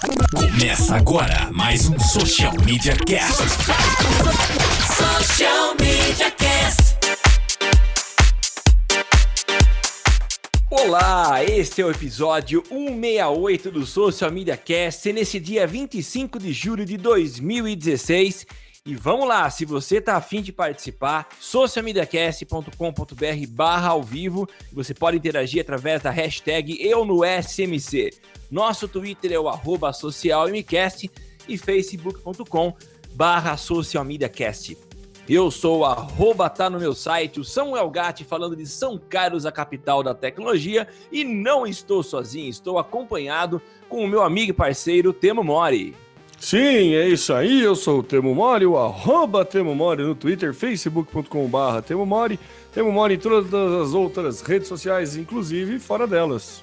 Começa agora mais um Social Media Cast. Social Media Cast. Olá, este é o episódio 168 do Social Media Cast, nesse dia 25 de julho de 2016. E vamos lá, se você tá afim de participar, socialmediacast.com.br barra ao vivo, você pode interagir através da hashtag eu no SMC. Nosso Twitter é o arroba socialmcast e facebook.com barra socialmediacast. Eu sou arroba tá no meu site, o Samuel Gatti, falando de São Carlos, a capital da tecnologia, e não estou sozinho, estou acompanhado com o meu amigo e parceiro Temo Mori. Sim, é isso aí. Eu sou o Temo Mori, o arroba Temo Mori no Twitter, facebook.com.br Temo Mori. Temo Mori em todas as outras redes sociais, inclusive fora delas.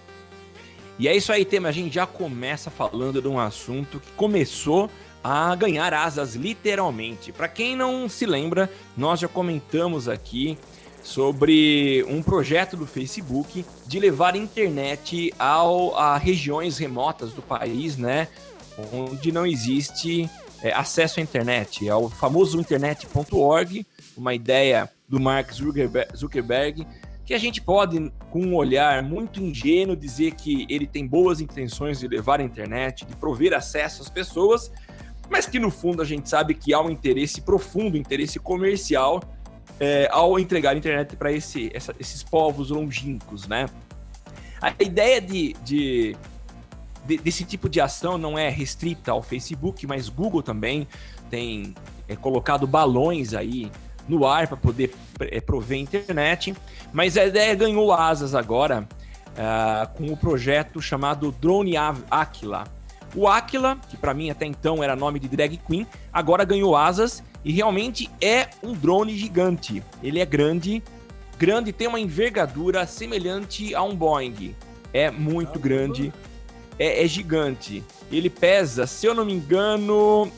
E é isso aí, Temo. A gente já começa falando de um assunto que começou a ganhar asas, literalmente. Para quem não se lembra, nós já comentamos aqui sobre um projeto do Facebook de levar internet ao, a regiões remotas do país, né? Onde não existe é, acesso à internet. É o famoso internet.org, uma ideia do Mark Zuckerberg, que a gente pode, com um olhar muito ingênuo, dizer que ele tem boas intenções de levar a internet, de prover acesso às pessoas, mas que no fundo a gente sabe que há um interesse profundo, interesse comercial, é, ao entregar a internet para esse, esses povos longínquos, né? A ideia de, de de, desse tipo de ação não é restrita ao Facebook, mas Google também tem é, colocado balões aí no ar para poder é, prover internet. Mas a ideia ganhou asas agora uh, com o projeto chamado Drone Aquila. O Aquila, que para mim até então era nome de drag queen, agora ganhou asas e realmente é um drone gigante. Ele é grande, grande tem uma envergadura semelhante a um Boeing. É muito grande é, é gigante. Ele pesa, se eu não me engano,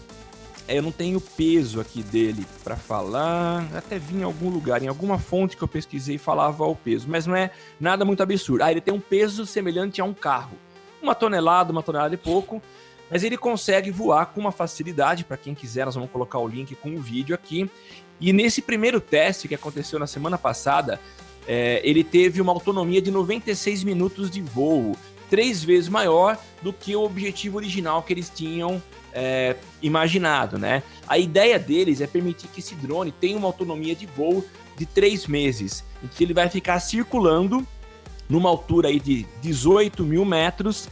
eu não tenho peso aqui dele para falar. Até vi em algum lugar, em alguma fonte que eu pesquisei falava o peso, mas não é nada muito absurdo. Ah, ele tem um peso semelhante a um carro. Uma tonelada, uma tonelada e pouco. Mas ele consegue voar com uma facilidade. Para quem quiser, nós vamos colocar o link com o vídeo aqui. E nesse primeiro teste que aconteceu na semana passada, é, ele teve uma autonomia de 96 minutos de voo três vezes maior do que o objetivo original que eles tinham é, imaginado, né? A ideia deles é permitir que esse drone tenha uma autonomia de voo de três meses, em que ele vai ficar circulando numa altura aí de 18 mil metros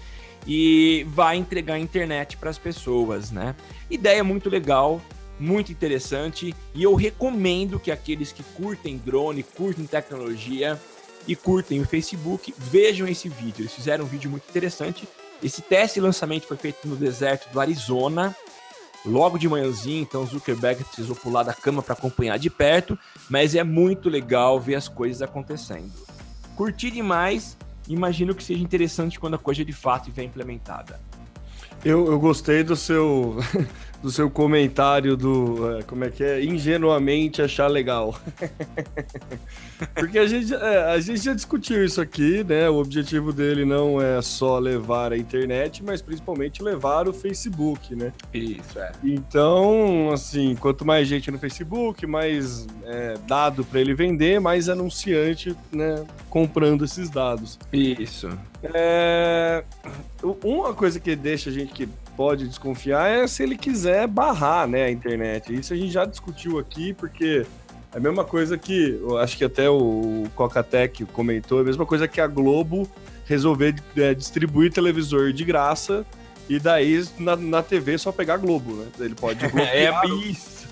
e vai entregar internet para as pessoas, né? Ideia muito legal, muito interessante e eu recomendo que aqueles que curtem drone, curtem tecnologia, e curtem o Facebook, vejam esse vídeo. Eles fizeram um vídeo muito interessante. Esse teste de lançamento foi feito no deserto do Arizona, logo de manhãzinho, então Zuckerberg precisou pular da cama para acompanhar de perto, mas é muito legal ver as coisas acontecendo. Curti demais, imagino que seja interessante quando a coisa de fato estiver implementada. Eu, eu gostei do seu, do seu comentário do. É, como é que é? Ingenuamente achar legal. Porque a gente, é, a gente já discutiu isso aqui, né? O objetivo dele não é só levar a internet, mas principalmente levar o Facebook, né? Isso, é. Então, assim, quanto mais gente no Facebook, mais é, dado para ele vender, mais anunciante, né? Comprando esses dados. Isso. É, uma coisa que deixa a gente que pode desconfiar é se ele quiser barrar né, a internet. Isso a gente já discutiu aqui, porque é a mesma coisa que, acho que até o Cocatec comentou, é a mesma coisa que a Globo resolver é, distribuir televisor de graça e daí na, na TV só pegar Globo, né? Ele pode bloquear. é isso.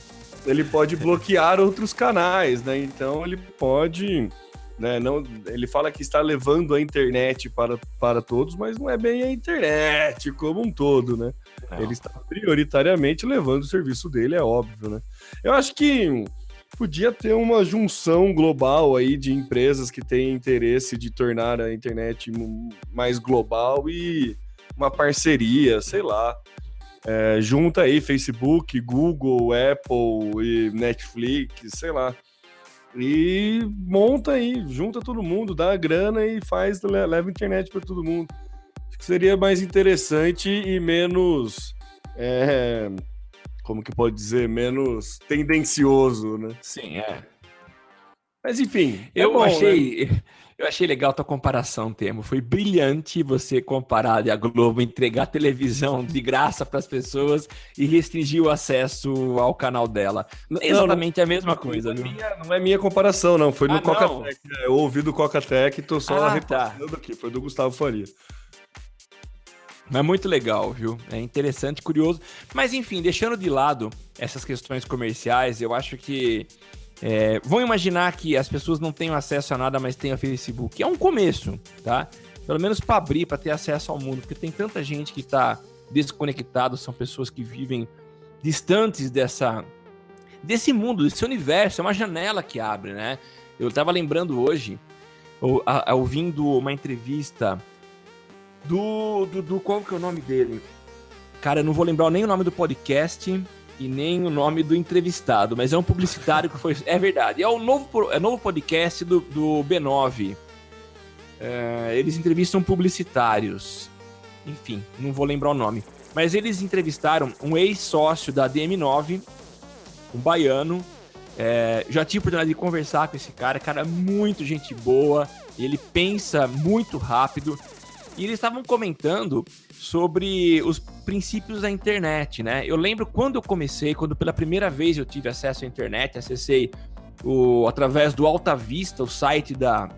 Ele pode bloquear outros canais, né? Então ele pode né? Não, ele fala que está levando a internet para, para todos, mas não é bem a internet como um todo, né? Não. Ele está prioritariamente levando o serviço dele, é óbvio, né? Eu acho que podia ter uma junção global aí de empresas que têm interesse de tornar a internet mais global e uma parceria, sei lá. É, junta aí Facebook, Google, Apple e Netflix, sei lá. E monta aí, junta todo mundo, dá a grana e faz, leva internet para todo mundo. Acho que seria mais interessante e menos. É, como que pode dizer? Menos tendencioso, né? Sim, é. Mas enfim, eu é bom, achei. né? Eu achei legal a tua comparação, Temo. Foi brilhante você comparar a Globo entregar televisão de graça para as pessoas e restringir o acesso ao canal dela. Não, Exatamente a mesma coisa, não, é minha, não é minha comparação, não. Foi no Ah, Coca não? Tech. É, Eu ouvi do Coca Tech, tô só Ah, tá. repassando aqui. Foi do Gustavo Faria. Mas muito legal, viu? É interessante, curioso. Mas enfim, deixando de lado essas questões comerciais, eu acho que. É, vão imaginar que as pessoas não tenham acesso a nada, mas tenham Facebook. É um começo, tá? Pelo menos para abrir, para ter acesso ao mundo, porque tem tanta gente que tá desconectado, são pessoas que vivem distantes dessa desse mundo, desse universo, é uma janela que abre, né? Eu tava lembrando hoje, ouvindo uma entrevista do, do, do- Qual que é o nome dele? Cara, eu não vou lembrar nem o nome do podcast e nem o nome do entrevistado, mas é um publicitário que foi. É verdade. É o novo, é novo podcast do, do B9. É, eles entrevistam publicitários. Enfim, não vou lembrar o nome. Mas eles entrevistaram um ex-sócio da DM9, um baiano. É, já tive a oportunidade de conversar com esse cara, cara, muito gente boa. Ele pensa muito rápido. E eles estavam comentando sobre os princípios da internet, né? Eu lembro quando eu comecei, quando pela primeira vez eu tive acesso à internet, acessei o, através do Alta Vista, o site da,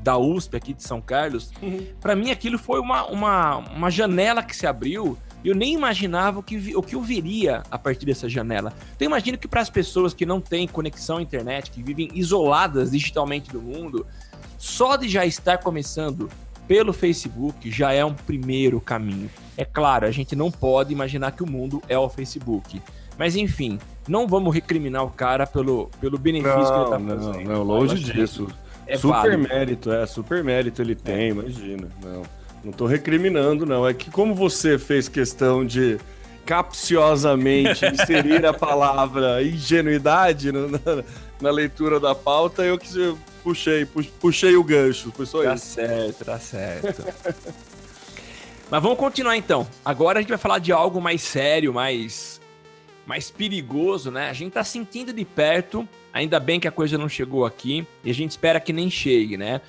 da USP aqui de São Carlos. Para mim aquilo foi uma, uma, uma janela que se abriu. e Eu nem imaginava o que, o que eu veria a partir dessa janela. Então imagino que para as pessoas que não têm conexão à internet, que vivem isoladas digitalmente do mundo, só de já estar começando pelo Facebook já é um primeiro caminho. É claro, a gente não pode imaginar que o mundo é o Facebook. Mas enfim, não vamos recriminar o cara pelo, pelo benefício que ele tá Não, fazendo. não, não, longe disso. É super válido. mérito, é, super mérito ele tem, imagina. Não, não tô recriminando, não. É que como você fez questão de capciosamente inserir a palavra ingenuidade no- na, na leitura da pauta, eu que puxei, pu- puxei o gancho, foi só Tá isso. certo, tá certo. Mas vamos continuar então. Agora a gente vai falar de algo mais sério, mais mais perigoso, né? A gente tá sentindo de perto, ainda bem que a coisa não chegou aqui, e a gente espera que nem chegue, né?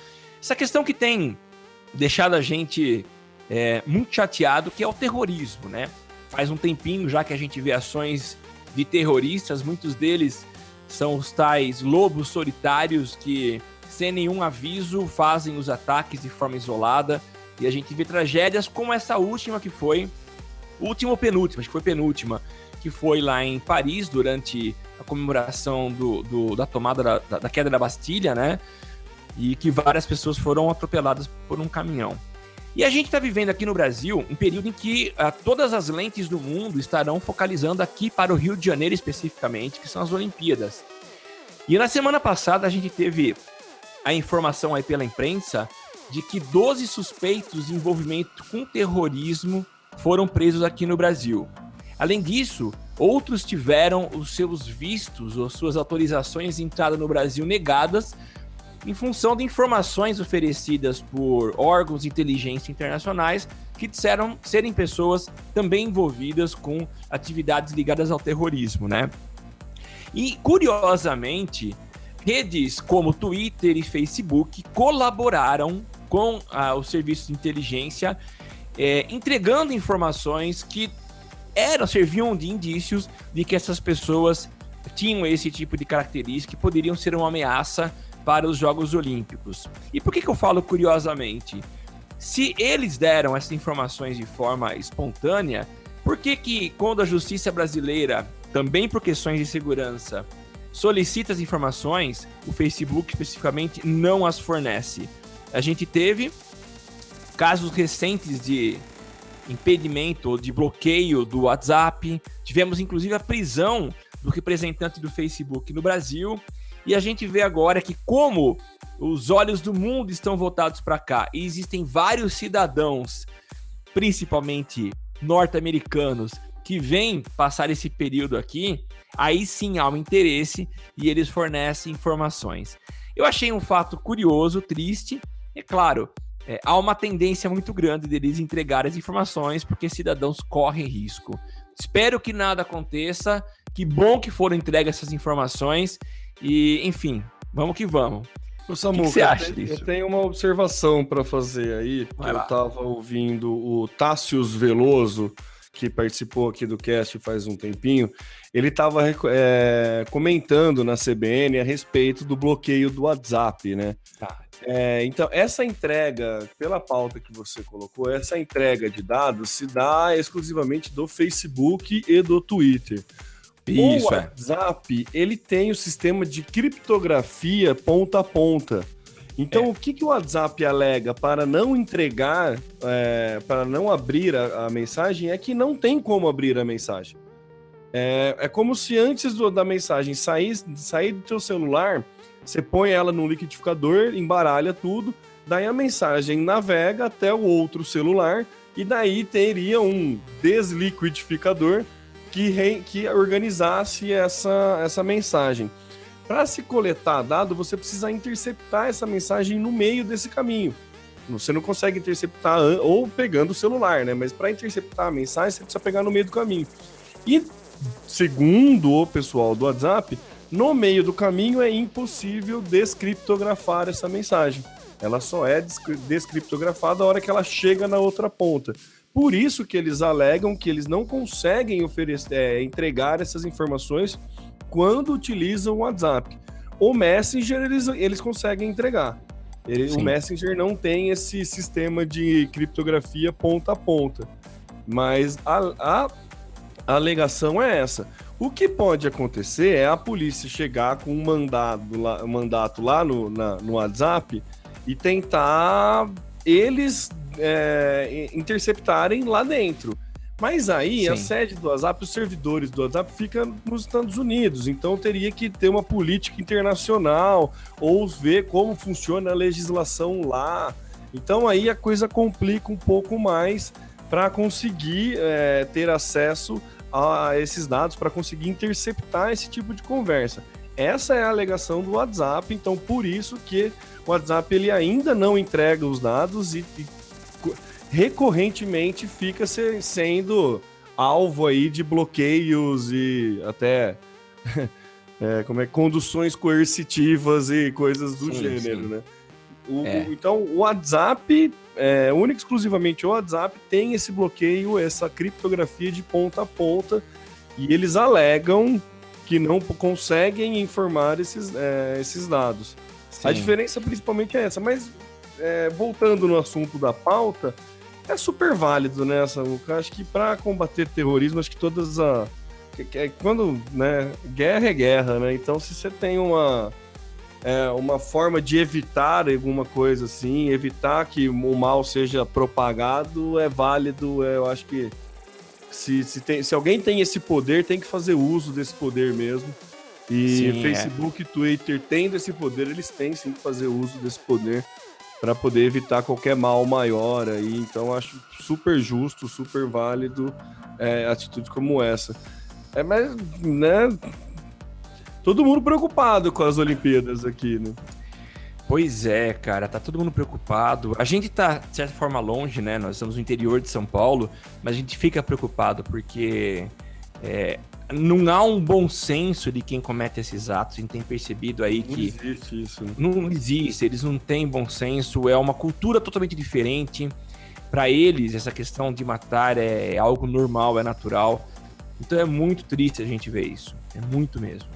Essa questão que tem deixado a gente é, muito chateado, que é o terrorismo, né? Faz um tempinho já que a gente vê ações de terroristas, muitos deles são os tais lobos solitários que, sem nenhum aviso, fazem os ataques de forma isolada. E a gente vê tragédias como essa última que foi, última ou penúltima, acho que foi penúltima, que foi lá em Paris durante a comemoração do, do- da tomada da, da- da queda da Bastilha, né? E que várias pessoas foram atropeladas por um caminhão. E a gente está vivendo aqui no Brasil um período em que ah, todas as lentes do mundo estarão focalizando aqui para o Rio de Janeiro especificamente, que são as Olimpíadas. E na semana passada a gente teve a informação aí pela imprensa de que 12 suspeitos de envolvimento com terrorismo foram presos aqui no Brasil. Além disso, outros tiveram os seus vistos ou suas autorizações de entrada no Brasil negadas em função de informações oferecidas por órgãos de inteligência internacionais que disseram serem pessoas também envolvidas com atividades ligadas ao terrorismo, né? E curiosamente, redes como Twitter e Facebook colaboraram com ah, o serviço de inteligência, eh, entregando informações que eram serviam de indícios de que essas pessoas tinham esse tipo de característica que poderiam ser uma ameaça para os Jogos Olímpicos. E por que, que eu falo curiosamente? Se eles deram essas informações de forma espontânea, por que, que quando a justiça brasileira, também por questões de segurança, solicita as informações, o Facebook especificamente não as fornece? A gente teve casos recentes de impedimento ou de bloqueio do WhatsApp, tivemos inclusive a prisão do representante do Facebook no Brasil, e a gente vê agora que como os olhos do mundo estão voltados para cá e existem vários cidadãos, principalmente norte-americanos, que vêm passar esse período aqui, aí sim há um interesse e eles fornecem informações. Eu achei um fato curioso, triste. É claro, é, há uma tendência muito grande deles entregarem as informações porque cidadãos correm risco. Espero que nada aconteça. Que bom que foram entregues essas informações. E, enfim, vamos que vamos. O que, que você acha disso? Eu tenho uma observação para fazer aí. eu estava ouvindo o Tássius Veloso, que participou aqui do cast faz um tempinho. Ele estava é, comentando na CBN a respeito do bloqueio do WhatsApp, né? Tá. É, então, essa entrega, pela pauta que você colocou, essa entrega de dados se dá exclusivamente do Facebook e do Twitter. Isso, o é. WhatsApp, é. ele tem o sistema de criptografia ponta a ponta. Então, é. o que, que o WhatsApp alega para não entregar, é, para não abrir a, a, mensagem, é que não tem como abrir a mensagem. É, é como se antes do, da mensagem sair, sair do teu celular, você põe ela no liquidificador, embaralha tudo, daí a mensagem navega até o outro celular e daí teria um desliquidificador que, re, que organizasse essa, essa mensagem. Para se coletar dado, você precisa interceptar essa mensagem no meio desse caminho. Você não consegue interceptar ou pegando o celular, né? Mas para interceptar a mensagem, você precisa pegar no meio do caminho. E segundo o pessoal do WhatsApp, no meio do caminho é impossível descriptografar essa mensagem. Ela só é descriptografada a hora que ela chega na outra ponta. Por isso que eles alegam que eles não conseguem oferecer, é, entregar essas informações quando utilizam o WhatsApp. O Messenger eles, eles conseguem entregar. Ele, o Messenger não tem esse sistema de criptografia ponta a ponta. Mas a, a, a alegação é essa. O que pode acontecer é a polícia chegar com um mandado lá, um mandato lá no, na, no WhatsApp e tentar eles é, interceptarem lá dentro. Mas aí Sim. a sede do WhatsApp, os servidores do WhatsApp fica nos Estados Unidos, então teria que ter uma política internacional ou ver como funciona a legislação lá. Então aí a coisa complica um pouco mais para conseguir é, ter acesso a esses dados para conseguir interceptar esse tipo de conversa. Essa é a alegação do WhatsApp, então por isso que o WhatsApp ele ainda não entrega os dados e, e recorrentemente fica se, sendo alvo aí de bloqueios e até é, como é conduções coercitivas e coisas do sim, gênero, sim. né? O, é. Então, o WhatsApp, é, único exclusivamente o WhatsApp, tem esse bloqueio, essa criptografia de ponta a ponta, e eles alegam que não conseguem informar esses, é, esses dados. Sim. A diferença principalmente é essa, mas é, voltando no assunto da pauta, é super válido, né, Samuca? Acho que para combater terrorismo, acho que todas a. Quando, né, guerra é guerra, né? Então, se você tem uma é, uma forma de evitar alguma coisa assim, evitar que o mal seja propagado, é válido. É, eu acho que se, se, tem, se alguém tem esse poder, tem que fazer uso desse poder mesmo. E sim, é. Facebook e é. Twitter tendo esse poder, eles têm sim que fazer uso desse poder para poder evitar qualquer mal maior aí. Então acho super justo, super válido é, atitudes como essa. É, mas, né, todo mundo preocupado com as Olimpíadas aqui, né? Pois é, cara, tá todo mundo preocupado. A gente tá, de certa forma, longe, né? Nós estamos no interior de São Paulo, mas a gente fica preocupado porque é, não há um bom senso de quem comete esses atos. A gente tem percebido aí não que. Não existe isso. Né? Não existe, eles não têm bom senso, é uma cultura totalmente diferente. Para eles, essa questão de matar é algo normal, é natural. Então é muito triste a gente ver isso. É muito mesmo.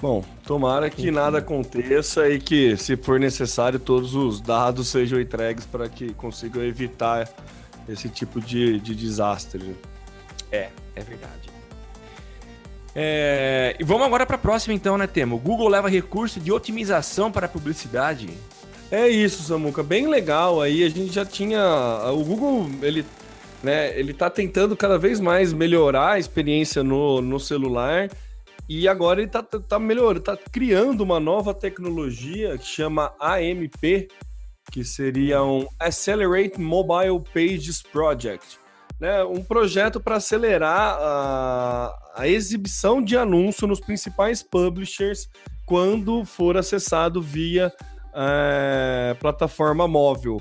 Bom, tomara que nada aconteça e que, se for necessário, todos os dados sejam entregues para que consigam evitar esse tipo de, de desastre. É, é verdade. É, e vamos agora para a próxima, então, né, Temo? Google leva recurso de otimização para publicidade. É isso, Samuca. Bem legal. Aí a gente já tinha. O Google, ele, né, ele tá tentando cada vez mais melhorar a experiência no, no celular e agora ele está tá melhorando, está criando uma nova tecnologia que chama AMP, que seria um Accelerate Mobile Pages Project. Né? Um projeto para acelerar a, a exibição de anúncio nos principais publishers quando for acessado via é, plataforma móvel.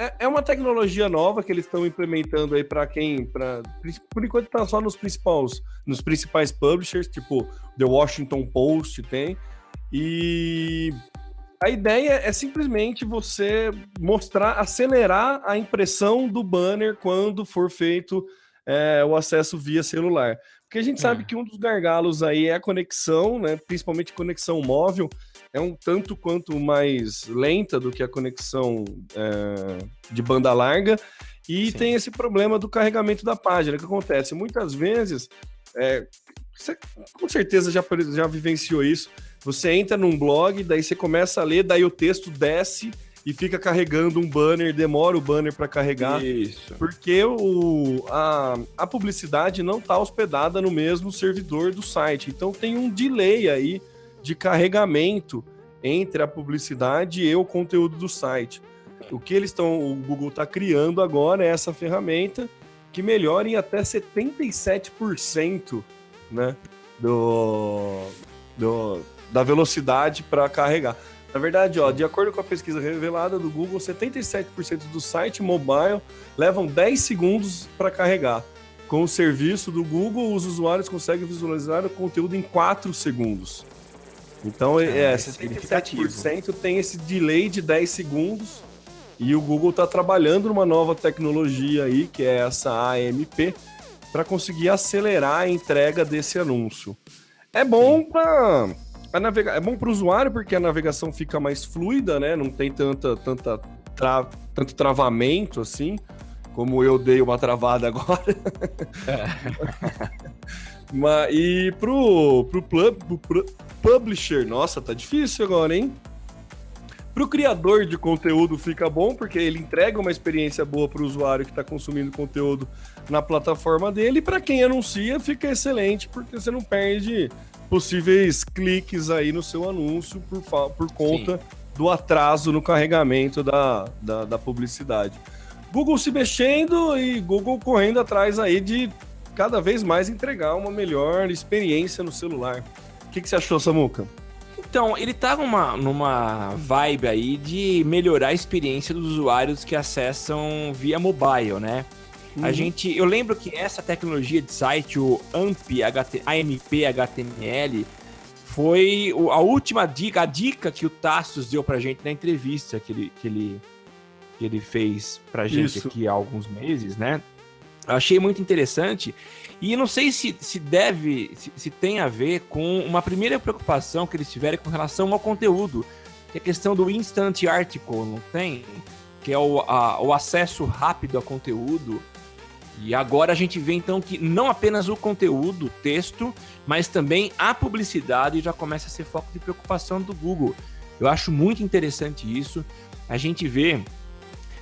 É, é uma tecnologia nova que eles estão implementando aí para quem, pra, por enquanto está só nos principais, nos principais publishers, tipo The Washington Post tem. E a ideia é simplesmente você mostrar, acelerar a impressão do banner quando for feito é, o acesso via celular. Porque a gente é. sabe que um dos gargalos aí é a conexão, né? Principalmente conexão móvel é um tanto quanto mais lenta do que a conexão é, de banda larga. E Sim. tem esse problema do carregamento da página. O que acontece? Muitas vezes, é, você com certeza já, já vivenciou isso. Você entra num blog, daí você começa a ler, daí o texto desce e fica carregando um banner, demora o banner para carregar. Isso. Porque o, a, a publicidade não está hospedada no mesmo servidor do site. Então tem um delay aí de carregamento entre a publicidade e o conteúdo do site. O que eles estão, o Google está criando agora é essa ferramenta que melhora em até 77%, né, do, do, da velocidade para carregar. Na verdade, ó, de acordo com a pesquisa revelada do Google, 77% do site mobile levam 10 segundos para carregar. Com o serviço do Google, os usuários conseguem visualizar o conteúdo em 4 segundos. Então, é, é 77% tem esse delay de 10 segundos e o Google está trabalhando numa nova tecnologia aí, que é essa AMP, para conseguir acelerar a entrega desse anúncio. É bom para navega... é bom para o usuário porque a navegação fica mais fluida, né? Não tem tanta, tanta tra... tanto travamento assim, como eu dei uma travada agora. É. Mas, e pro, pro, pro, pro publisher, nossa, tá difícil agora, hein? Pro criador de conteúdo fica bom, porque ele entrega uma experiência boa para o usuário que está consumindo conteúdo na plataforma dele. E para quem anuncia, fica excelente, porque você não perde possíveis cliques aí no seu anúncio por, por conta Sim. do atraso no carregamento da, da, da publicidade. Google se mexendo e Google correndo atrás aí de cada vez mais entregar uma melhor experiência no celular. O que, que você achou, Samuca? Então, ele tá numa, numa vibe aí de melhorar a experiência dos usuários que acessam via mobile, né? Uhum. A gente, eu lembro que essa tecnologia de site, o AMP, HT, AMP HTML, foi a última dica, a dica que o Tassos deu pra gente na entrevista que ele, que ele, que ele fez pra gente Isso. aqui há alguns meses, né? Eu achei muito interessante. E não sei se, se deve, se, se, tem a ver com uma primeira preocupação que eles tiverem com relação ao conteúdo, que é a questão do instant article, não tem? Que é o, a, o acesso rápido a conteúdo. E agora a gente vê então que não apenas o conteúdo, o texto, mas também a publicidade já começa a ser foco de preocupação do Google. Eu acho muito interessante isso. A gente vê,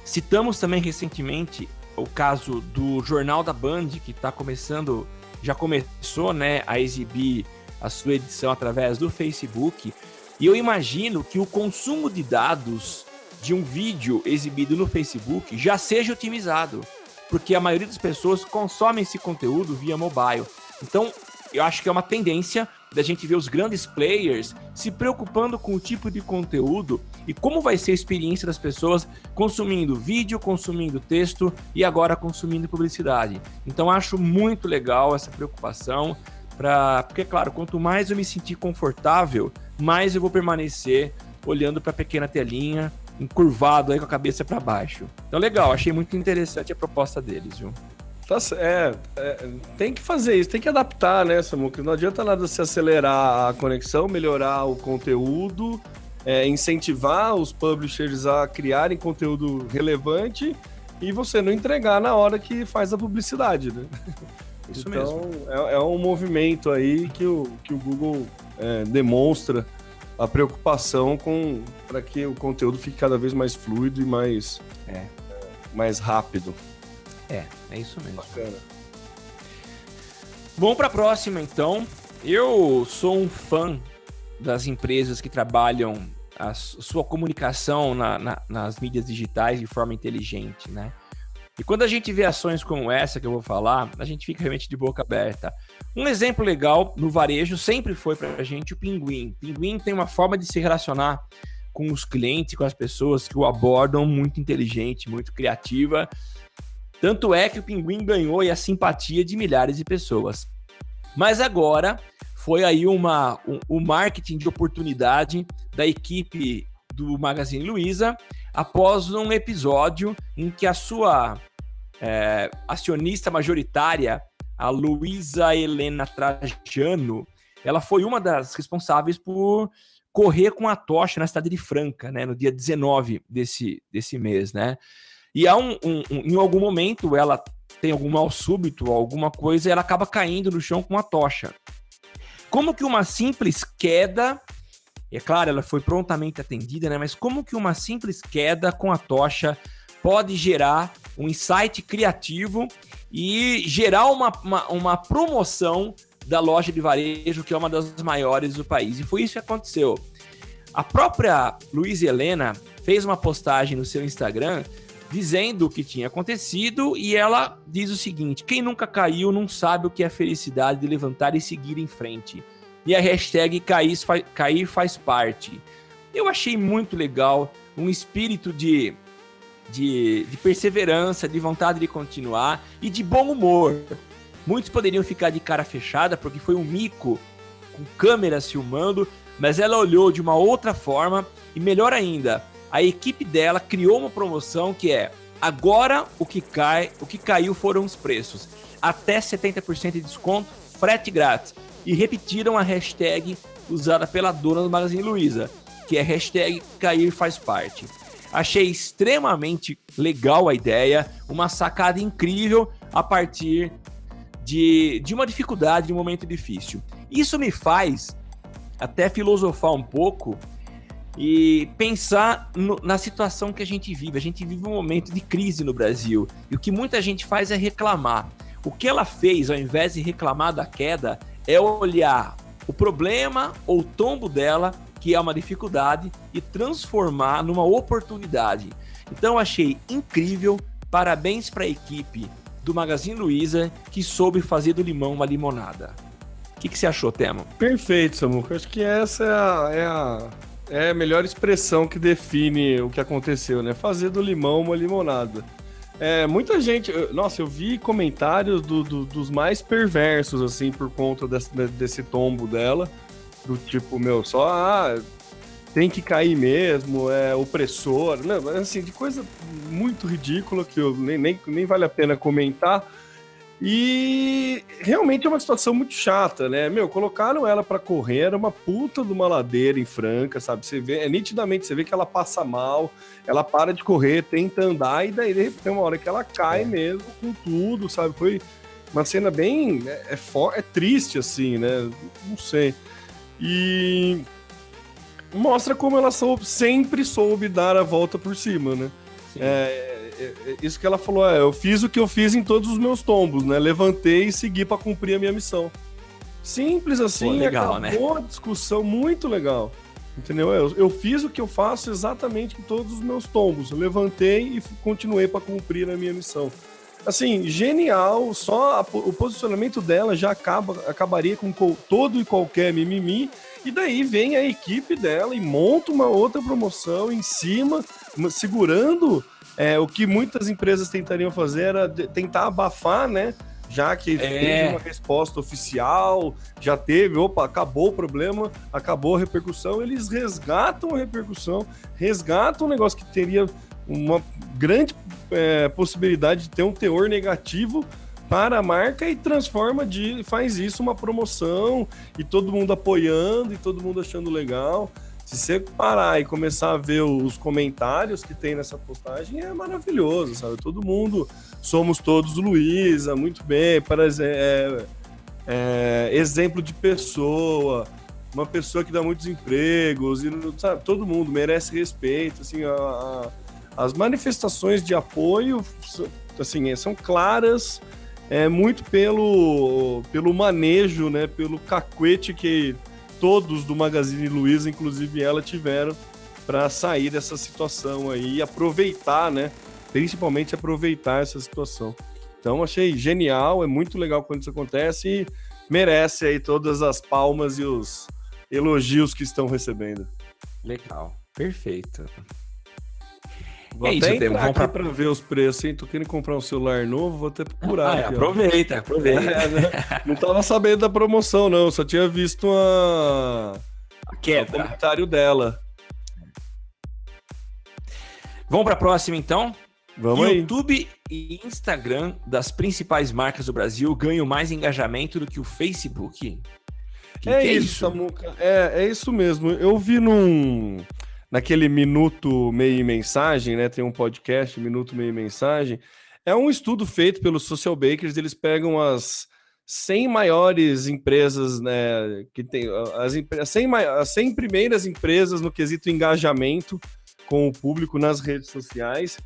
citamos também recentemente o caso do Jornal da Band, que está começando, já começou né, a exibir a sua edição através do Facebook. E eu imagino que o consumo de dados de um vídeo exibido no Facebook já seja otimizado, porque a maioria das pessoas consomem esse conteúdo via mobile. Então, eu acho que é uma tendência da gente ver os grandes players se preocupando com o tipo de conteúdo e como vai ser a experiência das pessoas consumindo vídeo, consumindo texto e agora consumindo publicidade. Então acho muito legal essa preocupação para, porque claro, quanto mais eu me sentir confortável, mais eu vou permanecer olhando para a pequena telinha, encurvado aí com a cabeça para baixo. Então legal, achei muito interessante a proposta deles, viu? Tá, é, é, tem que fazer isso, tem que adaptar, né, Samuca? Não adianta nada se acelerar a conexão, melhorar o conteúdo, é, incentivar os publishers a criarem conteúdo relevante e você não entregar na hora que faz a publicidade, né? Isso então, mesmo. É, é um movimento aí que o, que o Google é, demonstra a preocupação com para que o conteúdo fique cada vez mais fluido e mais, é. mais rápido. É, é isso mesmo. Bacana. Vamos para a próxima, então. Eu sou um fã das empresas que trabalham a sua comunicação na, na, nas mídias digitais de forma inteligente, né? E quando a gente vê ações como essa que eu vou falar, a gente fica realmente de boca aberta. Um exemplo legal no varejo sempre foi para a gente o Pinguim. Pinguim tem uma forma de se relacionar com os clientes, com as pessoas que o abordam, muito inteligente, muito criativa. Tanto é que o Pinguim ganhou a simpatia de milhares de pessoas. Mas agora foi aí uma, um, um marketing de oportunidade da equipe do Magazine Luiza após um episódio em que a sua é, acionista majoritária, a Luísa Helena Trajano, ela foi uma das responsáveis por correr com a tocha na cidade de Franca, né, no dia 19 desse, desse mês, né? E há um, um, um, em algum momento ela tem algum mal súbito, alguma coisa, e ela acaba caindo no chão com a tocha. Como que uma simples queda, é claro, ela foi prontamente atendida, né? Mas como que uma simples queda com a tocha pode gerar um insight criativo e gerar uma, uma, uma promoção da loja de varejo, que é uma das maiores do país. E foi isso que aconteceu. A própria Luiz Helena fez uma postagem no seu Instagram dizendo o que tinha acontecido e ela diz o seguinte: quem nunca caiu não sabe o que é felicidade de levantar e seguir em frente. E a hashtag cair, cair faz parte. Eu achei muito legal, um espírito de, de, de perseverança, de vontade de continuar e de bom humor. Muitos poderiam ficar de cara fechada porque foi um mico com câmera filmando, mas ela olhou de uma outra forma e melhor ainda, a equipe dela criou uma promoção que é agora o que cai, o que caiu foram os preços. Até 70% de desconto, frete grátis. E repetiram a hashtag usada pela dona do Magazine Luiza, que é hashtag cair faz parte. Achei extremamente legal a ideia, uma sacada incrível a partir de, de uma dificuldade, de um momento difícil. Isso me faz até filosofar um pouco e pensar no, na situação que a gente vive. A gente vive um momento de crise no Brasil e o que muita gente faz é reclamar. O que ela fez, ao invés de reclamar da queda, é olhar o problema ou o tombo dela, que é uma dificuldade, e transformar numa oportunidade. Então achei incrível. Parabéns para a equipe do Magazine Luiza que soube fazer do limão uma limonada. O que, que você achou, Temo? Perfeito, Samuca. Acho que essa é a, é a é a melhor expressão que define o que aconteceu, né? Fazer do limão uma limonada. É, muita gente. Nossa, eu vi comentários do, do, dos mais perversos, assim, por conta desse, desse tombo dela. Do tipo, meu, só. Ah, tem que cair mesmo, é opressor. Não, assim, de coisa muito ridícula que eu nem, nem, nem vale a pena comentar. E realmente é uma situação muito chata, né? Meu, colocaram ela para correr, era uma puta de uma ladeira em Franca, sabe? Você vê, é nitidamente, você vê que ela passa mal, ela para de correr, tenta andar, e daí tem uma hora que ela cai é. mesmo com tudo, sabe? Foi uma cena bem. É, é, for, é triste, assim, né? Não sei. E mostra como ela soube, sempre soube dar a volta por cima, né? É, é, é, isso que ela falou, é, eu fiz o que eu fiz em todos os meus tombos, né? Levantei e segui para cumprir a minha missão. Simples assim, Pô, legal, né? acabou né? a discussão muito legal. Entendeu? Eu, eu, fiz o que eu faço exatamente em todos os meus tombos. Eu levantei e continuei para cumprir a minha missão. Assim, genial. Só a, o posicionamento dela já acaba, acabaria com todo e qualquer mimimi. E daí vem a equipe dela e monta uma outra promoção em cima, segurando é, o que muitas empresas tentariam fazer era tentar abafar, né? Já que é. teve uma resposta oficial, já teve, opa, acabou o problema, acabou a repercussão, eles resgatam a repercussão, resgatam um negócio que teria uma grande é, possibilidade de ter um teor negativo para a marca e transforma de faz isso uma promoção e todo mundo apoiando e todo mundo achando legal. Se você parar e começar a ver os comentários que tem nessa postagem, é maravilhoso, sabe? Todo mundo, somos todos Luísa, muito bem, para é, é, exemplo de pessoa, uma pessoa que dá muitos empregos, e sabe, todo mundo merece respeito, assim, a, a, as manifestações de apoio, assim, são claras, é muito pelo, pelo manejo, né, pelo cacuete que todos do Magazine Luiza, inclusive ela, tiveram para sair dessa situação aí e aproveitar, né? Principalmente aproveitar essa situação. Então achei genial, é muito legal quando isso acontece e merece aí todas as palmas e os elogios que estão recebendo. Legal. Perfeito. Vou É até isso, entrar Temo, vamos aqui pra ver os preços, hein? Tô querendo comprar um celular novo, vou até procurar. Ah, é, aqui, ó. aproveita, aproveita. É, né? Não tava sabendo da promoção, não. Só tinha visto a... A o queda. comentário dela. Vamos para a próxima, então? Vamos aí. YouTube e Instagram das principais marcas do Brasil ganham mais engajamento do que o Facebook? Que é, que isso, Samuca. É, é isso mesmo. Eu vi num. Naquele Minuto Meio Mensagem, né? Tem um podcast, Minuto Meio Mensagem. É um estudo feito pelos Social Bakers. Eles pegam as 100 maiores empresas, né? Que tem. As, empre- as 100, mai- as 100 primeiras empresas no quesito engajamento com o público nas redes sociais.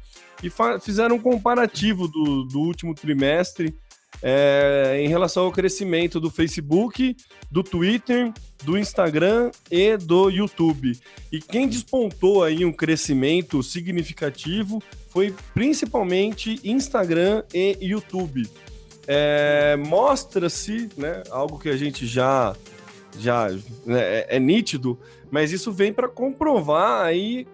E fizeram um comparativo do, do último trimestre é, em relação ao crescimento do Facebook, do Twitter, do Instagram e do YouTube. E quem despontou aí um crescimento significativo foi principalmente Instagram e YouTube. É, Mostra-se, né, algo que a gente já já né, é, é nítido, mas isso vem para comprovar aí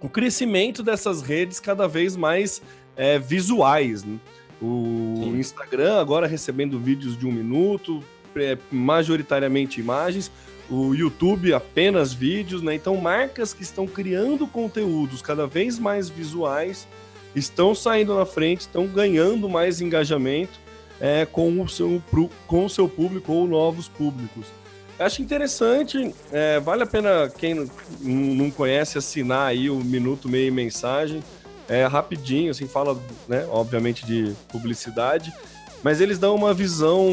o crescimento dessas redes cada vez mais é, visuais. né? O Sim. Instagram agora recebendo vídeos de um minuto, é, majoritariamente imagens. O YouTube apenas vídeos, né? Então marcas que estão criando conteúdos cada vez mais visuais estão saindo na frente, estão ganhando mais engajamento é, com, o seu, com o seu público ou novos públicos. Acho interessante, é, vale a pena quem não- não conhece assinar aí o Minuto Meio Mensagem. É rapidinho, assim, fala, né, obviamente, de publicidade, mas eles dão uma visão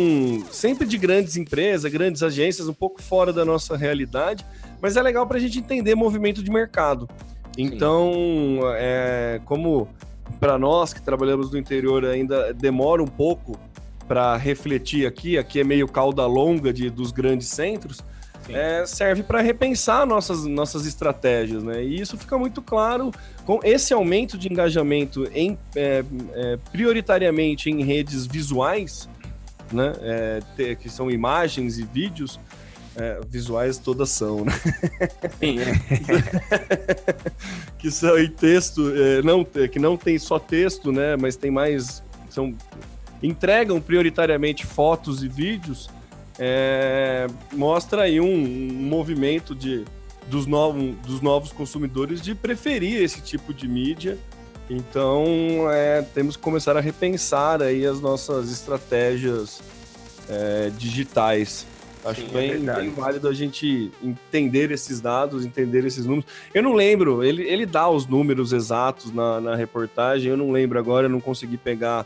sempre de grandes empresas, grandes agências, um pouco fora da nossa realidade, mas é legal para a gente entender movimento de mercado. Então, é, como para nós que trabalhamos no interior ainda demora um pouco para refletir aqui, aqui é meio cauda longa de, dos grandes centros. É, serve para repensar nossas, nossas estratégias, né? E isso fica muito claro com esse aumento de engajamento em, é, é, prioritariamente em redes visuais, né? É, te- que são imagens e vídeos. é, visuais todas são, né? Sim, é. que são em texto, não, que não tem só texto, né? Mas tem mais. São, entregam prioritariamente fotos e vídeos. É, mostra aí um, um movimento de, dos, novos, dos novos consumidores de preferir esse tipo de mídia. Então é, temos que começar a repensar aí as nossas estratégias é, digitais. Acho Sim, é bem, verdade. bem válido a gente entender esses dados, entender esses números. Eu não lembro, ele, ele dá os números exatos na, na reportagem, eu não lembro agora, eu não consegui pegar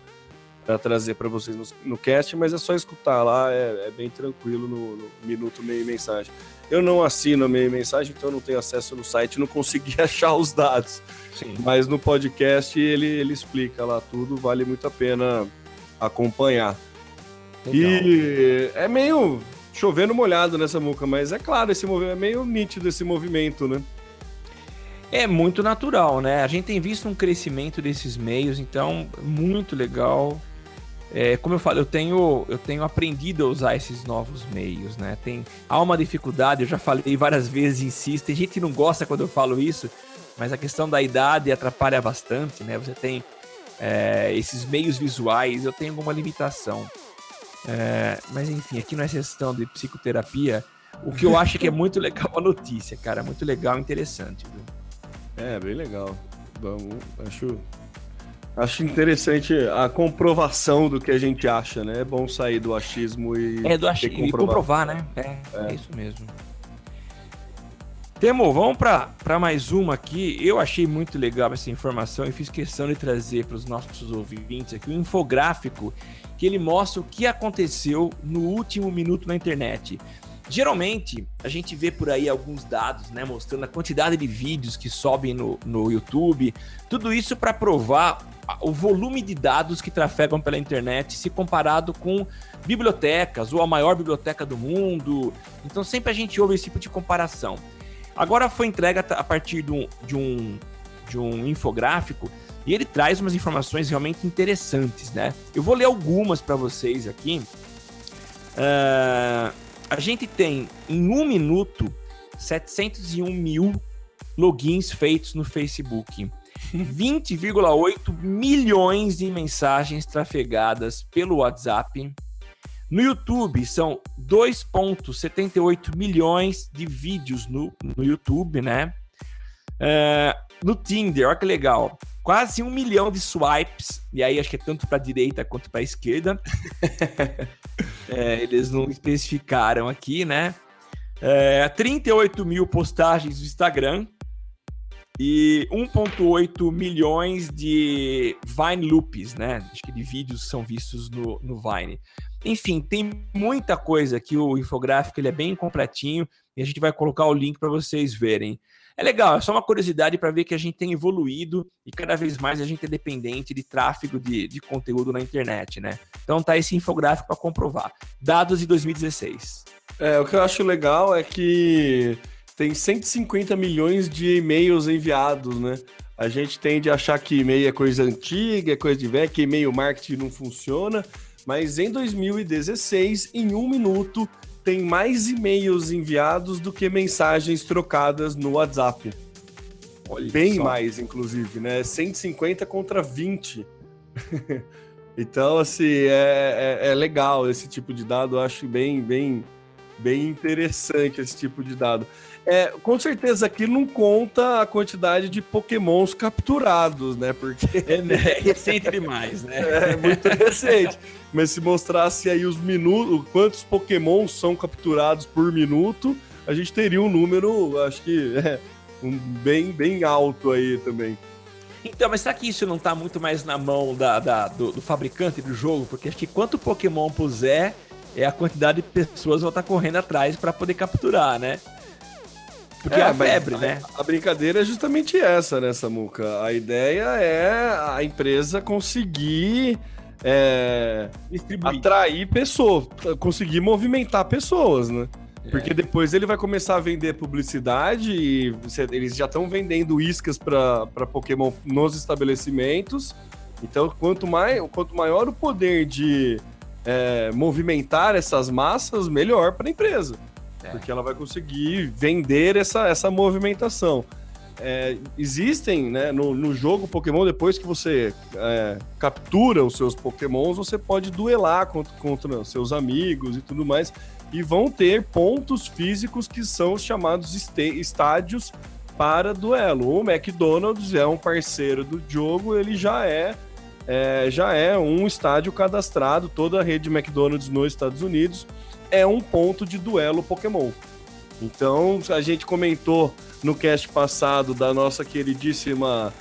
para trazer para vocês no, no cast, mas é só escutar lá, é, é bem tranquilo no, no minuto meio mensagem. Eu não assino a meio mensagem, então eu não tenho acesso no site, não consegui achar os dados. Sim. Mas no podcast ele, ele explica lá tudo, vale muito a pena acompanhar. Legal. E é meio chovendo molhado nessa muca, mas é claro, esse movimento é meio nítido esse movimento, né? É muito natural, né? A gente tem visto um crescimento desses meios, então muito legal. É, como eu falei, eu tenho, eu tenho aprendido a usar esses novos meios, né? Tem, há uma dificuldade, eu já falei várias vezes, insisto, tem gente que não gosta quando eu falo isso, mas a questão da idade atrapalha bastante, né? Você tem é, esses meios visuais, eu tenho alguma limitação. É, mas enfim, aqui não é questão de psicoterapia. O que eu acho que é muito legal a notícia, cara, muito legal e interessante. Viu? É, bem legal. Vamos, acho, acho interessante a comprovação do que a gente acha, né? É bom sair do achismo e, É, do ter ach... e comprovar, né? É, é. isso mesmo. Temo, vamos para mais uma aqui. Eu achei muito legal essa informação e fiz questão de trazer para os nossos ouvintes aqui um infográfico que ele mostra o que aconteceu no último minuto na internet. Geralmente, a gente vê por aí alguns dados, né, mostrando a quantidade de vídeos que sobem no, no YouTube, tudo isso para provar o volume de dados que trafegam pela internet se comparado com bibliotecas ou a maior biblioteca do mundo. Então sempre a gente ouve esse tipo de comparação. Agora foi entregue a partir de um, de um, de um infográfico e ele traz umas informações realmente interessantes, né? Eu vou ler algumas para vocês aqui. Ah, a gente tem em um minuto 701 mil logins feitos no Facebook. 20,8 milhões de mensagens trafegadas pelo WhatsApp. No YouTube são 2,78 milhões de vídeos no, no YouTube, né? É, no Tinder, olha que legal. Quase um milhão de swipes, e aí acho que é tanto para a direita quanto para a esquerda. é, eles não especificaram aqui, né? É, 38 mil postagens no Instagram, e 1,8 milhões de Vine Loops, né? Acho que de vídeos são vistos no, no Vine. Enfim, tem muita coisa que o infográfico ele é bem completinho e a gente vai colocar o link para vocês verem. É legal, é só uma curiosidade para ver que a gente tem evoluído e cada vez mais a gente é dependente de tráfego de, de conteúdo na internet, né? Então tá esse infográfico para comprovar. Dados de 2016. É, o que eu acho legal é que tem 150 milhões de e-mails enviados, né? A gente tende a achar que e-mail é coisa antiga, é coisa de velho, que e-mail marketing não funciona, mas em 2016, em um minuto, tem mais e-mails enviados do que mensagens trocadas no WhatsApp. Olha Bem só. mais, inclusive, né? 150 contra 20. então, assim, é, é, é, legal esse tipo de dado, eu acho bem, bem, bem interessante esse tipo de dado. É, com certeza aqui não conta a quantidade de pokémons capturados, né? Porque é, né? é recente demais, né? É muito recente. Mas se mostrasse aí os minutos, quantos pokémons são capturados por minuto, a gente teria um número, acho que é, um, bem, bem alto aí também. Então, mas será que isso não tá muito mais na mão da, da do, do, fabricante do jogo? Porque acho que quanto Pokémon puser, é a quantidade de pessoas vão estar tá correndo atrás para poder capturar, né? Porque é, a febre, a, né? A brincadeira é justamente essa, né, Samuca? A ideia é a empresa conseguir é, atrair pessoas, conseguir movimentar pessoas, né? É. Porque depois ele vai começar a vender publicidade e eles já estão vendendo iscas para Pokémon nos estabelecimentos. Então, quanto, mais, quanto maior o poder de é, movimentar essas massas, melhor para a empresa. É. Porque ela vai conseguir vender essa, essa movimentação. É, existem, né, no, no jogo Pokémon, depois que você é, captura os seus Pokémons, você pode duelar contra, contra seus amigos e tudo mais. E vão ter pontos físicos que são os chamados estádios para duelo. O McDonald's é um parceiro do jogo, ele já é, é, já é um estádio cadastrado, toda a rede McDonald's nos Estados Unidos é um ponto de duelo Pokémon. Então, a gente comentou no cast passado da nossa queridíssima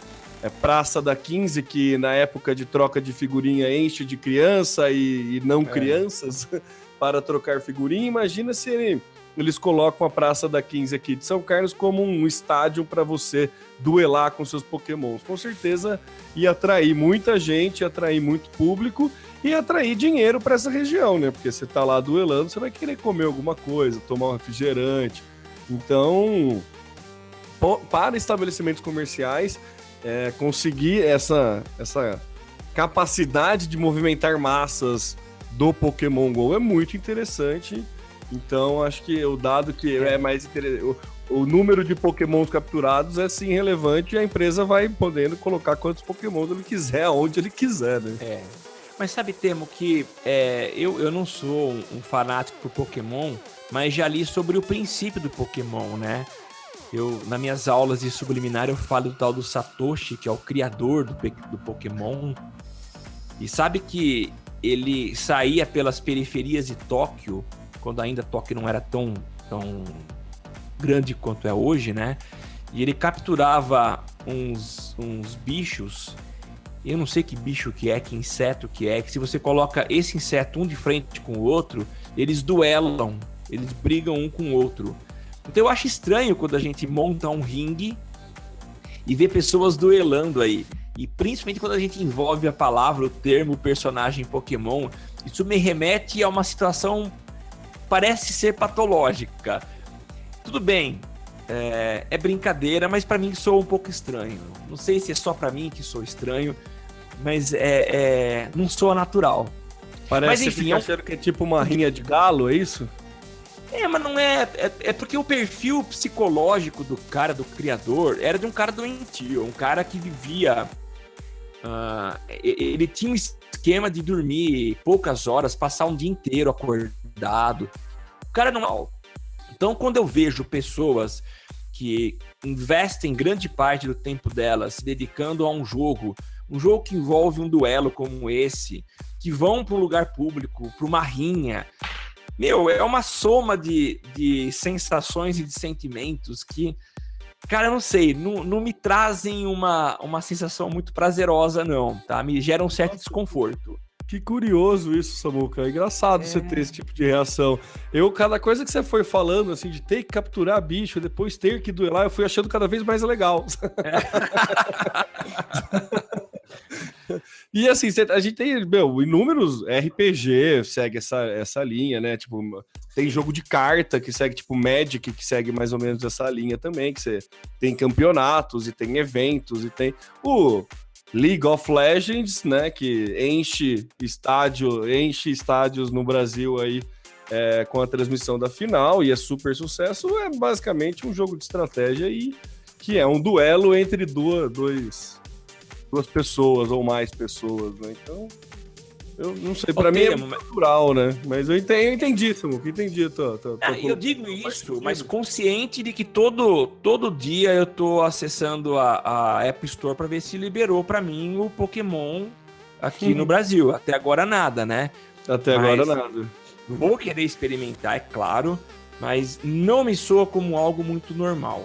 é, Praça da 15, que na época de troca de figurinha enche de criança e, e não é. crianças para trocar figurinha. Imagina se ele, eles colocam a Praça da 15 aqui de São Carlos como um estádio para você duelar com seus pokémons. Com certeza ia atrair muita gente, ia atrair muito público e atrair dinheiro para essa região, né? Porque você tá lá duelando, você vai querer comer alguma coisa, tomar um refrigerante. Então, para estabelecimentos comerciais, é, conseguir essa, essa capacidade de movimentar massas do Pokémon GO é muito interessante. Então, acho que o dado que é mais interessante. O, o número de Pokémons capturados é sim relevante e a empresa vai podendo colocar quantos Pokémons ele quiser, aonde ele quiser, né? É. Mas sabe, Temo, que é, eu, eu não sou um, um, fanático por Pokémon, mas já li sobre o princípio do Pokémon, né? Eu, nas minhas aulas de subliminar, eu falo do tal do Satoshi, que é o criador do, do Pokémon. E sabe que ele saía pelas periferias de Tóquio, quando ainda Tóquio não era tão, tão grande quanto é hoje, né? E ele capturava uns, uns bichos eu não sei que bicho que é, que inseto que é, que se você coloca esse inseto um de frente com o outro, eles duelam, eles brigam um com o outro. Então eu acho estranho quando a gente monta um ringue e vê pessoas duelando aí. E principalmente quando a gente envolve a palavra, o termo, o personagem Pokémon, isso me remete a uma situação parece ser patológica. Tudo bem, é, é brincadeira, mas para mim soa um pouco estranho. Não sei se é só para mim que sou estranho, mas é, é não soa natural. Parece mas, enfim, é um... que é tipo uma rinha de galo, é isso? É, problema não é, é. É porque o perfil psicológico do cara, do criador, era de um cara doentio, um cara que vivia. Uh, ele tinha um esquema de dormir poucas horas, passar um dia inteiro acordado. O cara não. Então, quando eu vejo pessoas que investem grande parte do tempo delas se dedicando a um jogo, um jogo que envolve um duelo como esse, que vão para um lugar público, para uma rinha. Meu, é uma soma de, de sensações e de sentimentos que, cara, eu não sei, não, não me trazem uma, uma sensação muito prazerosa, não, tá? Me gera um certo desconforto. Que curioso isso, Samuca. É engraçado é... você ter esse tipo de reação. Eu, cada coisa que você foi falando, assim, de ter que capturar bicho, depois ter que duelar, eu fui achando cada vez mais legal. É. e assim, a gente tem, meu, inúmeros RPG segue essa, essa linha, né? Tipo, tem jogo de carta que segue, tipo, Magic, que segue mais ou menos essa linha também, que você tem campeonatos e tem eventos e tem. O League of Legends, né, que enche estádio, enche estádios no Brasil aí é, com a transmissão da final e é super sucesso, é basicamente um jogo de estratégia e que é um duelo entre duas, dois, duas pessoas ou mais pessoas, né? Então, eu não sei, para mim é natural, né? Mas eu entendi, eu entendi, Samuca, entendi. Tô, tô, tô, ah, eu digo isso, mas consciente de que todo, todo dia eu tô acessando a, a App Store para ver se liberou para mim o Pokémon aqui no Brasil. Até agora nada, né? Até mas agora nada. Vou querer experimentar, é claro, mas não me soa como algo muito normal.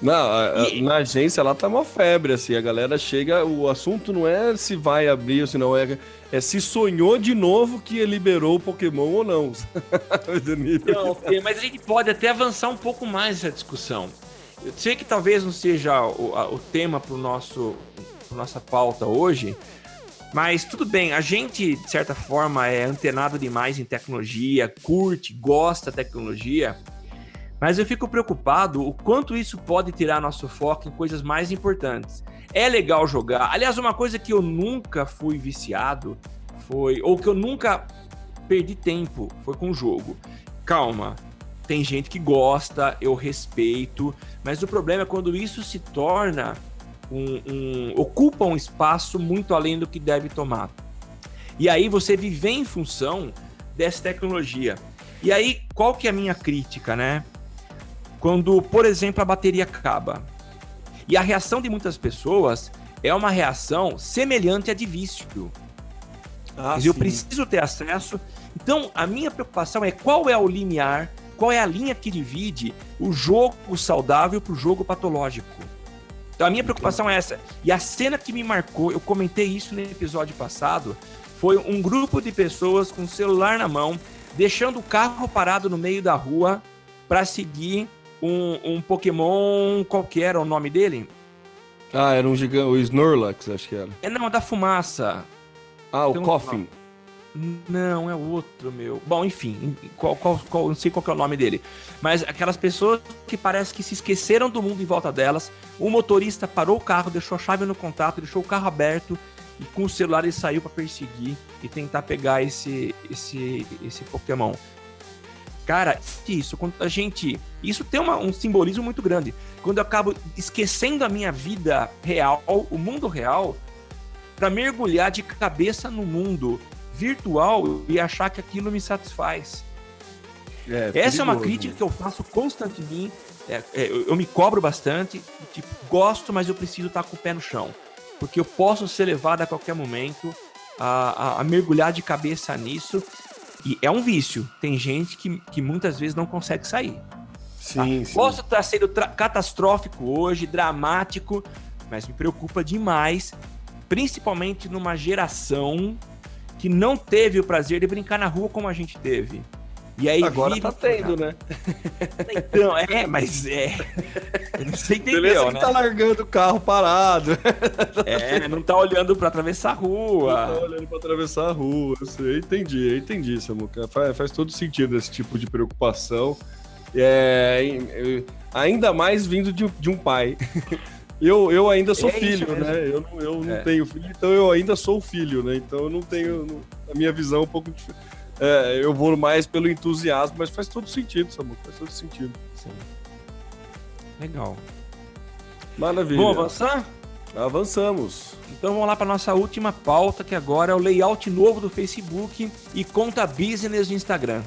Não, e... na agência lá tá uma febre, assim, a galera chega, o assunto não é se vai abrir ou se não é, é se sonhou de novo que liberou o Pokémon ou não. não mas a gente pode até avançar um pouco mais essa discussão. Eu sei que talvez não seja o, a, o tema para nosso nossa pauta hoje, mas tudo bem, a gente, de certa forma, é antenado demais em tecnologia, curte, gosta da tecnologia, mas eu fico preocupado o quanto isso pode tirar nosso foco em coisas mais importantes. É legal jogar. Aliás, uma coisa que eu nunca fui viciado foi, ou que eu nunca perdi tempo, foi com o jogo. Calma, tem gente que gosta, eu respeito, mas o problema é quando isso se torna um, um, ocupa um espaço muito além do que deve tomar. E aí você vive em função dessa tecnologia. E aí, qual que é a minha crítica, né? quando, por exemplo, a bateria acaba. E a reação de muitas pessoas é uma reação semelhante à de vício. Ah, eu preciso ter acesso. Então, a minha preocupação é qual é o limiar, qual é a linha que divide o jogo saudável para o jogo patológico. Então, a minha preocupação é essa. E a cena que me marcou, eu comentei isso no episódio passado, foi um grupo de pessoas com o celular na mão, deixando o carro parado no meio da rua para seguir um, um Pokémon qualquer, o nome dele? Ah, era um gigante, o Snorlax, acho que era. É, não, da fumaça. Ah, o Coffin. Não, é outro, meu. Bom, enfim, qual, qual, qual, não sei qual é o nome dele. Mas aquelas pessoas que parece que se esqueceram do mundo em volta delas. O motorista parou o carro, deixou a chave no contato, deixou o carro aberto e com o celular ele saiu para perseguir e tentar pegar esse, esse, esse Pokémon. Cara, isso, quando a gente. Isso tem uma, um simbolismo muito grande. Quando eu acabo esquecendo a minha vida real, o mundo real, para mergulhar de cabeça no mundo virtual e achar que aquilo me satisfaz. É, Essa é uma crítica que eu faço constantemente. É, é, eu, eu, me cobro bastante. Tipo, gosto, mas eu preciso estar com o pé no chão. Porque eu posso ser levado a qualquer momento a, a, a mergulhar de cabeça nisso e é um vício. Tem gente que, que muitas vezes não consegue sair. Sim, tá? sim. Posso estar sendo catastrófico hoje, dramático, mas me preocupa demais, principalmente numa geração que não teve o prazer de brincar na rua como a gente teve. E aí Agora tá tendo, né? então, é, mas é. Você entendeu, Beleza né? que tá largando o carro parado. É, não tá olhando para atravessar a rua. Não tá olhando para atravessar a rua. Eu entendi, eu entendi, Samuca. Faz, faz todo sentido esse tipo de preocupação. É, ainda mais vindo de, de um pai. Eu, eu ainda sou é filho, né? Eu, eu não é. tenho filho, então eu ainda sou filho, né? Então eu não tenho. A minha visão é um pouco diferente é, eu vou mais pelo entusiasmo, mas faz todo sentido, Samu, faz todo sentido. Sim. Legal. Maravilha. Vamos avançar? Avançamos. Então vamos lá para nossa última pauta, que agora é o layout novo do Facebook e conta business do Instagram.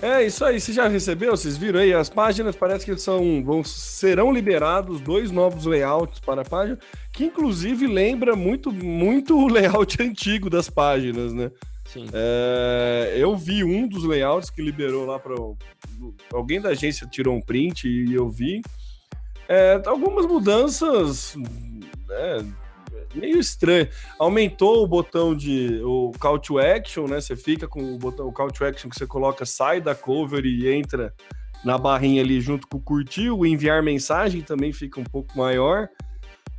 É isso aí, você já recebeu? Vocês viram aí? As páginas parece que são, vão, serão liberados dois novos layouts para a página, que inclusive lembra muito, muito o layout antigo das páginas, né? É, eu vi um dos layouts que liberou lá para alguém da agência tirou um print e eu vi é, algumas mudanças né, meio estranho. Aumentou o botão de o call to action, né? Você fica com o botão o call to action que você coloca, sai da cover e entra na barrinha ali junto com o curtir, o enviar mensagem também fica um pouco maior.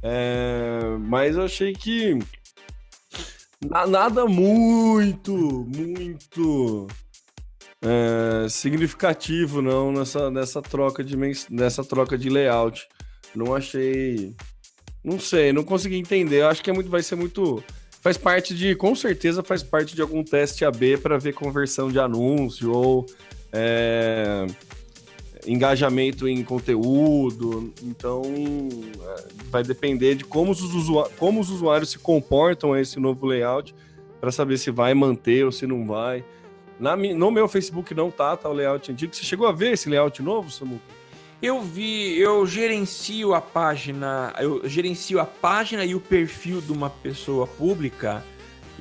É, mas eu achei que nada muito, muito é, significativo não nessa, nessa troca de nessa troca de layout. Não achei não sei, não consegui entender. Eu acho que é muito, vai ser muito. Faz parte de, com certeza, faz parte de algum teste AB para ver conversão de anúncio ou é, engajamento em conteúdo. Então, é, vai depender de como os, usuários, como os usuários se comportam a esse novo layout para saber se vai manter ou se não vai. Na, no meu Facebook não tá, tá o layout antigo. Você chegou a ver esse layout novo, Samuca? Eu vi, eu gerencio a página, eu gerencio a página e o perfil de uma pessoa pública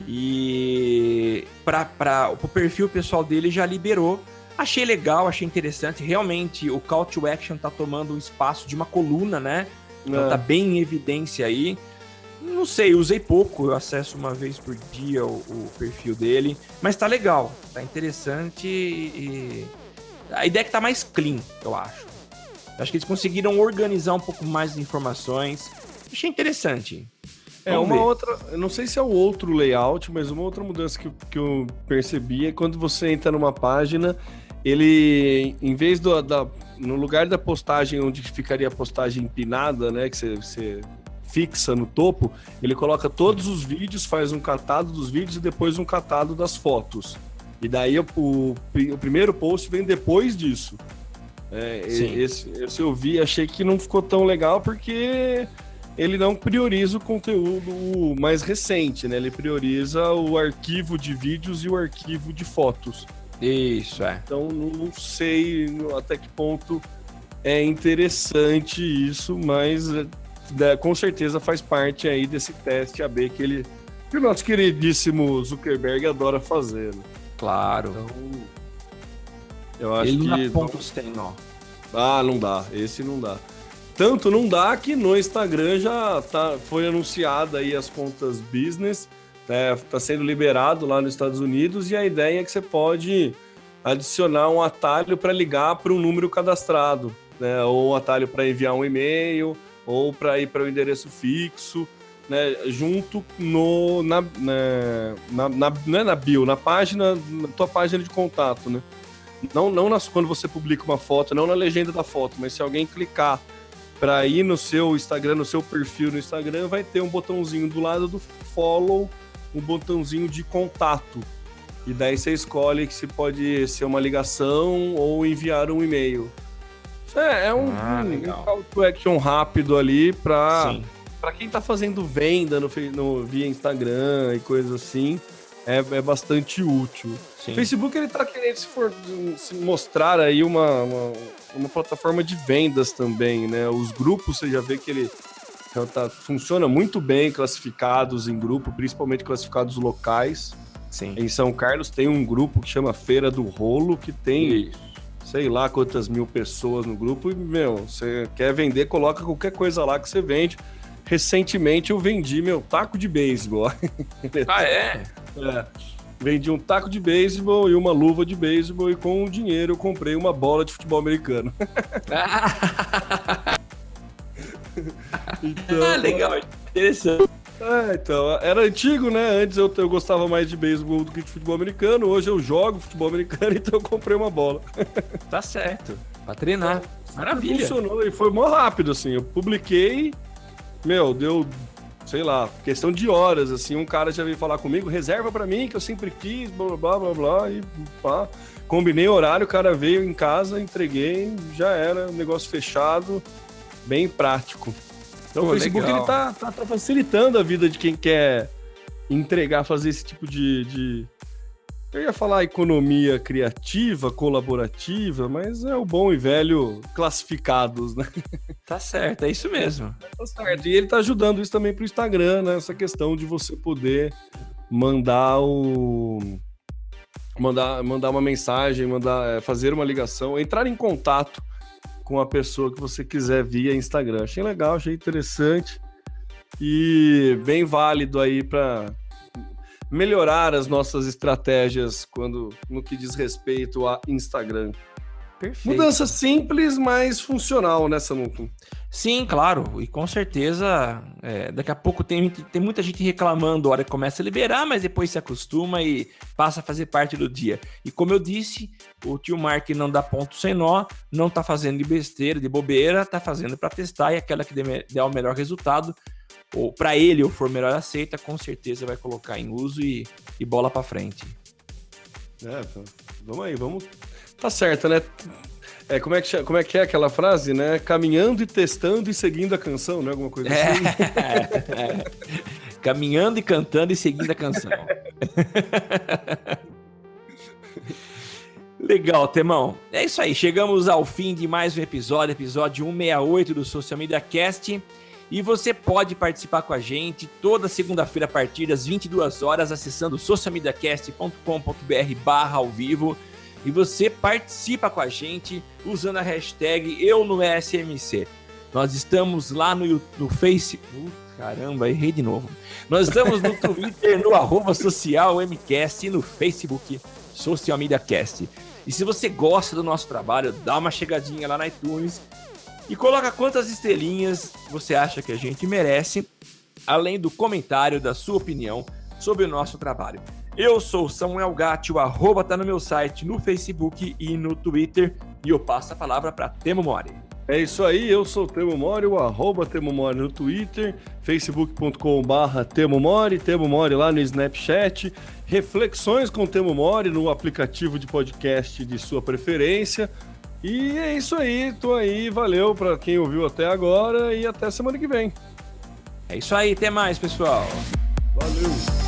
e para o perfil pessoal dele já liberou. Achei legal, achei interessante. Realmente o call to action tá tomando um espaço de uma coluna, né? Então é. tá bem em evidência aí. Não sei, usei pouco, eu acesso uma vez por dia o, o perfil dele, mas tá legal, tá interessante e a ideia é que tá mais clean, eu acho. Acho que eles conseguiram organizar um pouco mais de informações. Achei interessante. É, Vamos uma ver. outra. Eu não sei se é o outro layout, mas uma outra mudança que, que eu percebi é quando você entra numa página, ele, em vez do, da. No lugar da postagem onde ficaria a postagem empinada, né? Que você, você fixa no topo, ele coloca todos os vídeos, faz um catado dos vídeos e depois um catado das fotos. E daí o, o, o primeiro post vem depois disso. É, esse, esse eu vi, achei que não ficou tão legal porque ele não prioriza o conteúdo mais recente, né? Ele prioriza o arquivo de vídeos e o arquivo de fotos. Isso, é. Então não sei até que ponto é interessante isso, mas é, com certeza faz parte aí desse teste AB que ele que o nosso queridíssimo Zuckerberg adora fazer. Né? Claro. Então, eu acho Ele que. pontos tem, ó. Ah, não dá. Esse não dá. Tanto não dá que no Instagram já tá, foi anunciada aí as contas business, né, tá sendo liberado lá nos Estados Unidos e a ideia é que você pode adicionar um atalho para ligar para um número cadastrado, né, ou um atalho para enviar um e-mail, ou para ir para o endereço fixo, né, junto no na, na, na, na, não é na bio, na página, na tua página de contato, né? Não, não nas, quando você publica uma foto, não na legenda da foto, mas se alguém clicar para ir no seu Instagram, no seu perfil no Instagram, vai ter um botãozinho do lado do follow, um botãozinho de contato. E daí você escolhe se pode ser uma ligação ou enviar um e-mail. Isso é, é um, ah, um call to action rápido ali para para quem está fazendo venda no, no, via Instagram e coisas assim é, é bastante útil. Sim. O Facebook ele tá querendo se, for, se mostrar aí uma, uma, uma, plataforma de vendas também, né? Os grupos, você já vê que ele já tá, funciona muito bem classificados em grupo, principalmente classificados locais. Sim. Em São Carlos tem um grupo que chama Feira do Rolo, que tem Isso. sei lá quantas mil pessoas no grupo. E, meu, você quer vender, coloca qualquer coisa lá que você vende recentemente eu vendi meu taco de beisebol. Ah, é? é? Vendi um taco de beisebol e uma luva de beisebol e com o dinheiro eu comprei uma bola de futebol americano. então, ah, legal, interessante. É, então, era antigo, né? Antes eu, eu gostava mais de beisebol do que de futebol americano. Hoje eu jogo futebol americano, então eu comprei uma bola. Tá certo. Pra treinar. Maravilha. Funcionou e foi mó rápido, assim. Eu publiquei, meu, deu sei lá, questão de horas, assim, um cara já veio falar comigo, reserva para mim, que eu sempre quis, blá, blá, blá, blá, e pá. Combinei horário, o cara veio em casa, entreguei, já era, negócio fechado, bem prático. Então Pô, o Facebook ele tá, tá, tá, facilitando a vida de quem quer entregar, fazer esse tipo de, de, Eu ia falar economia criativa, colaborativa, mas é o bom e velho classificados, né? Tá certo, é isso mesmo. Tá certo. E ele tá ajudando isso também pro Instagram, né? Essa questão de você poder mandar o mandar, mandar uma mensagem, mandar, é, fazer uma ligação, entrar em contato com a pessoa que você quiser via Instagram. Achei legal, achei interessante e bem válido aí para melhorar as nossas estratégias quando no que diz respeito a Instagram. Perfeito. Mudança simples, mas funcional nessa né, Samuco. Sim, claro. E com certeza, é, daqui a pouco tem, tem muita gente reclamando a hora que começa a liberar, mas depois se acostuma e passa a fazer parte do dia. E como eu disse, o tio Mark não dá ponto sem nó, não tá fazendo de besteira, de bobeira, tá fazendo para testar e aquela que der o melhor resultado, ou para ele ou for melhor aceita, com certeza vai colocar em uso e, e bola para frente. É, vamos aí, vamos Tá certo, né? É, como, é que, como é que é aquela frase, né? Caminhando e testando e seguindo a canção, né? Alguma coisa assim. É, é. Caminhando e cantando e seguindo a canção. Legal, Temão. É isso aí, chegamos ao fim de mais um episódio, episódio 168 do Social Media Cast. E você pode participar com a gente toda segunda-feira a partir das 22 horas acessando socialmediacast.com.br barra ao vivo e você participa com a gente usando a hashtag Eu no SMC. Nós estamos lá no, no Facebook. Caramba, errei de novo. Nós estamos no Twitter, no arroba social MCast e no Facebook Social Media Cast. E se você gosta do nosso trabalho, dá uma chegadinha lá na iTunes e coloca quantas estrelinhas você acha que a gente merece, além do comentário da sua opinião sobre o nosso trabalho. Eu sou Samuel Gatti, o arroba tá no meu site, no Facebook e no Twitter. E eu passo a palavra para Temo Mori. É isso aí, eu sou Temo Mori, o arroba Temo Mori no Twitter, facebook.com barra Temo Mori, Temo Mori lá no Snapchat, reflexões com Temo Mori no aplicativo de podcast de sua preferência. E é isso aí, tô aí, valeu para quem ouviu até agora e até semana que vem. É isso aí, até mais, pessoal. Valeu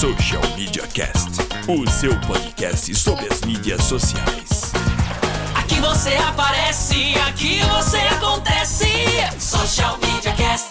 Social Media Cast, o seu podcast sobre as mídias sociais. Aqui você aparece, aqui você acontece. Social Media Cast.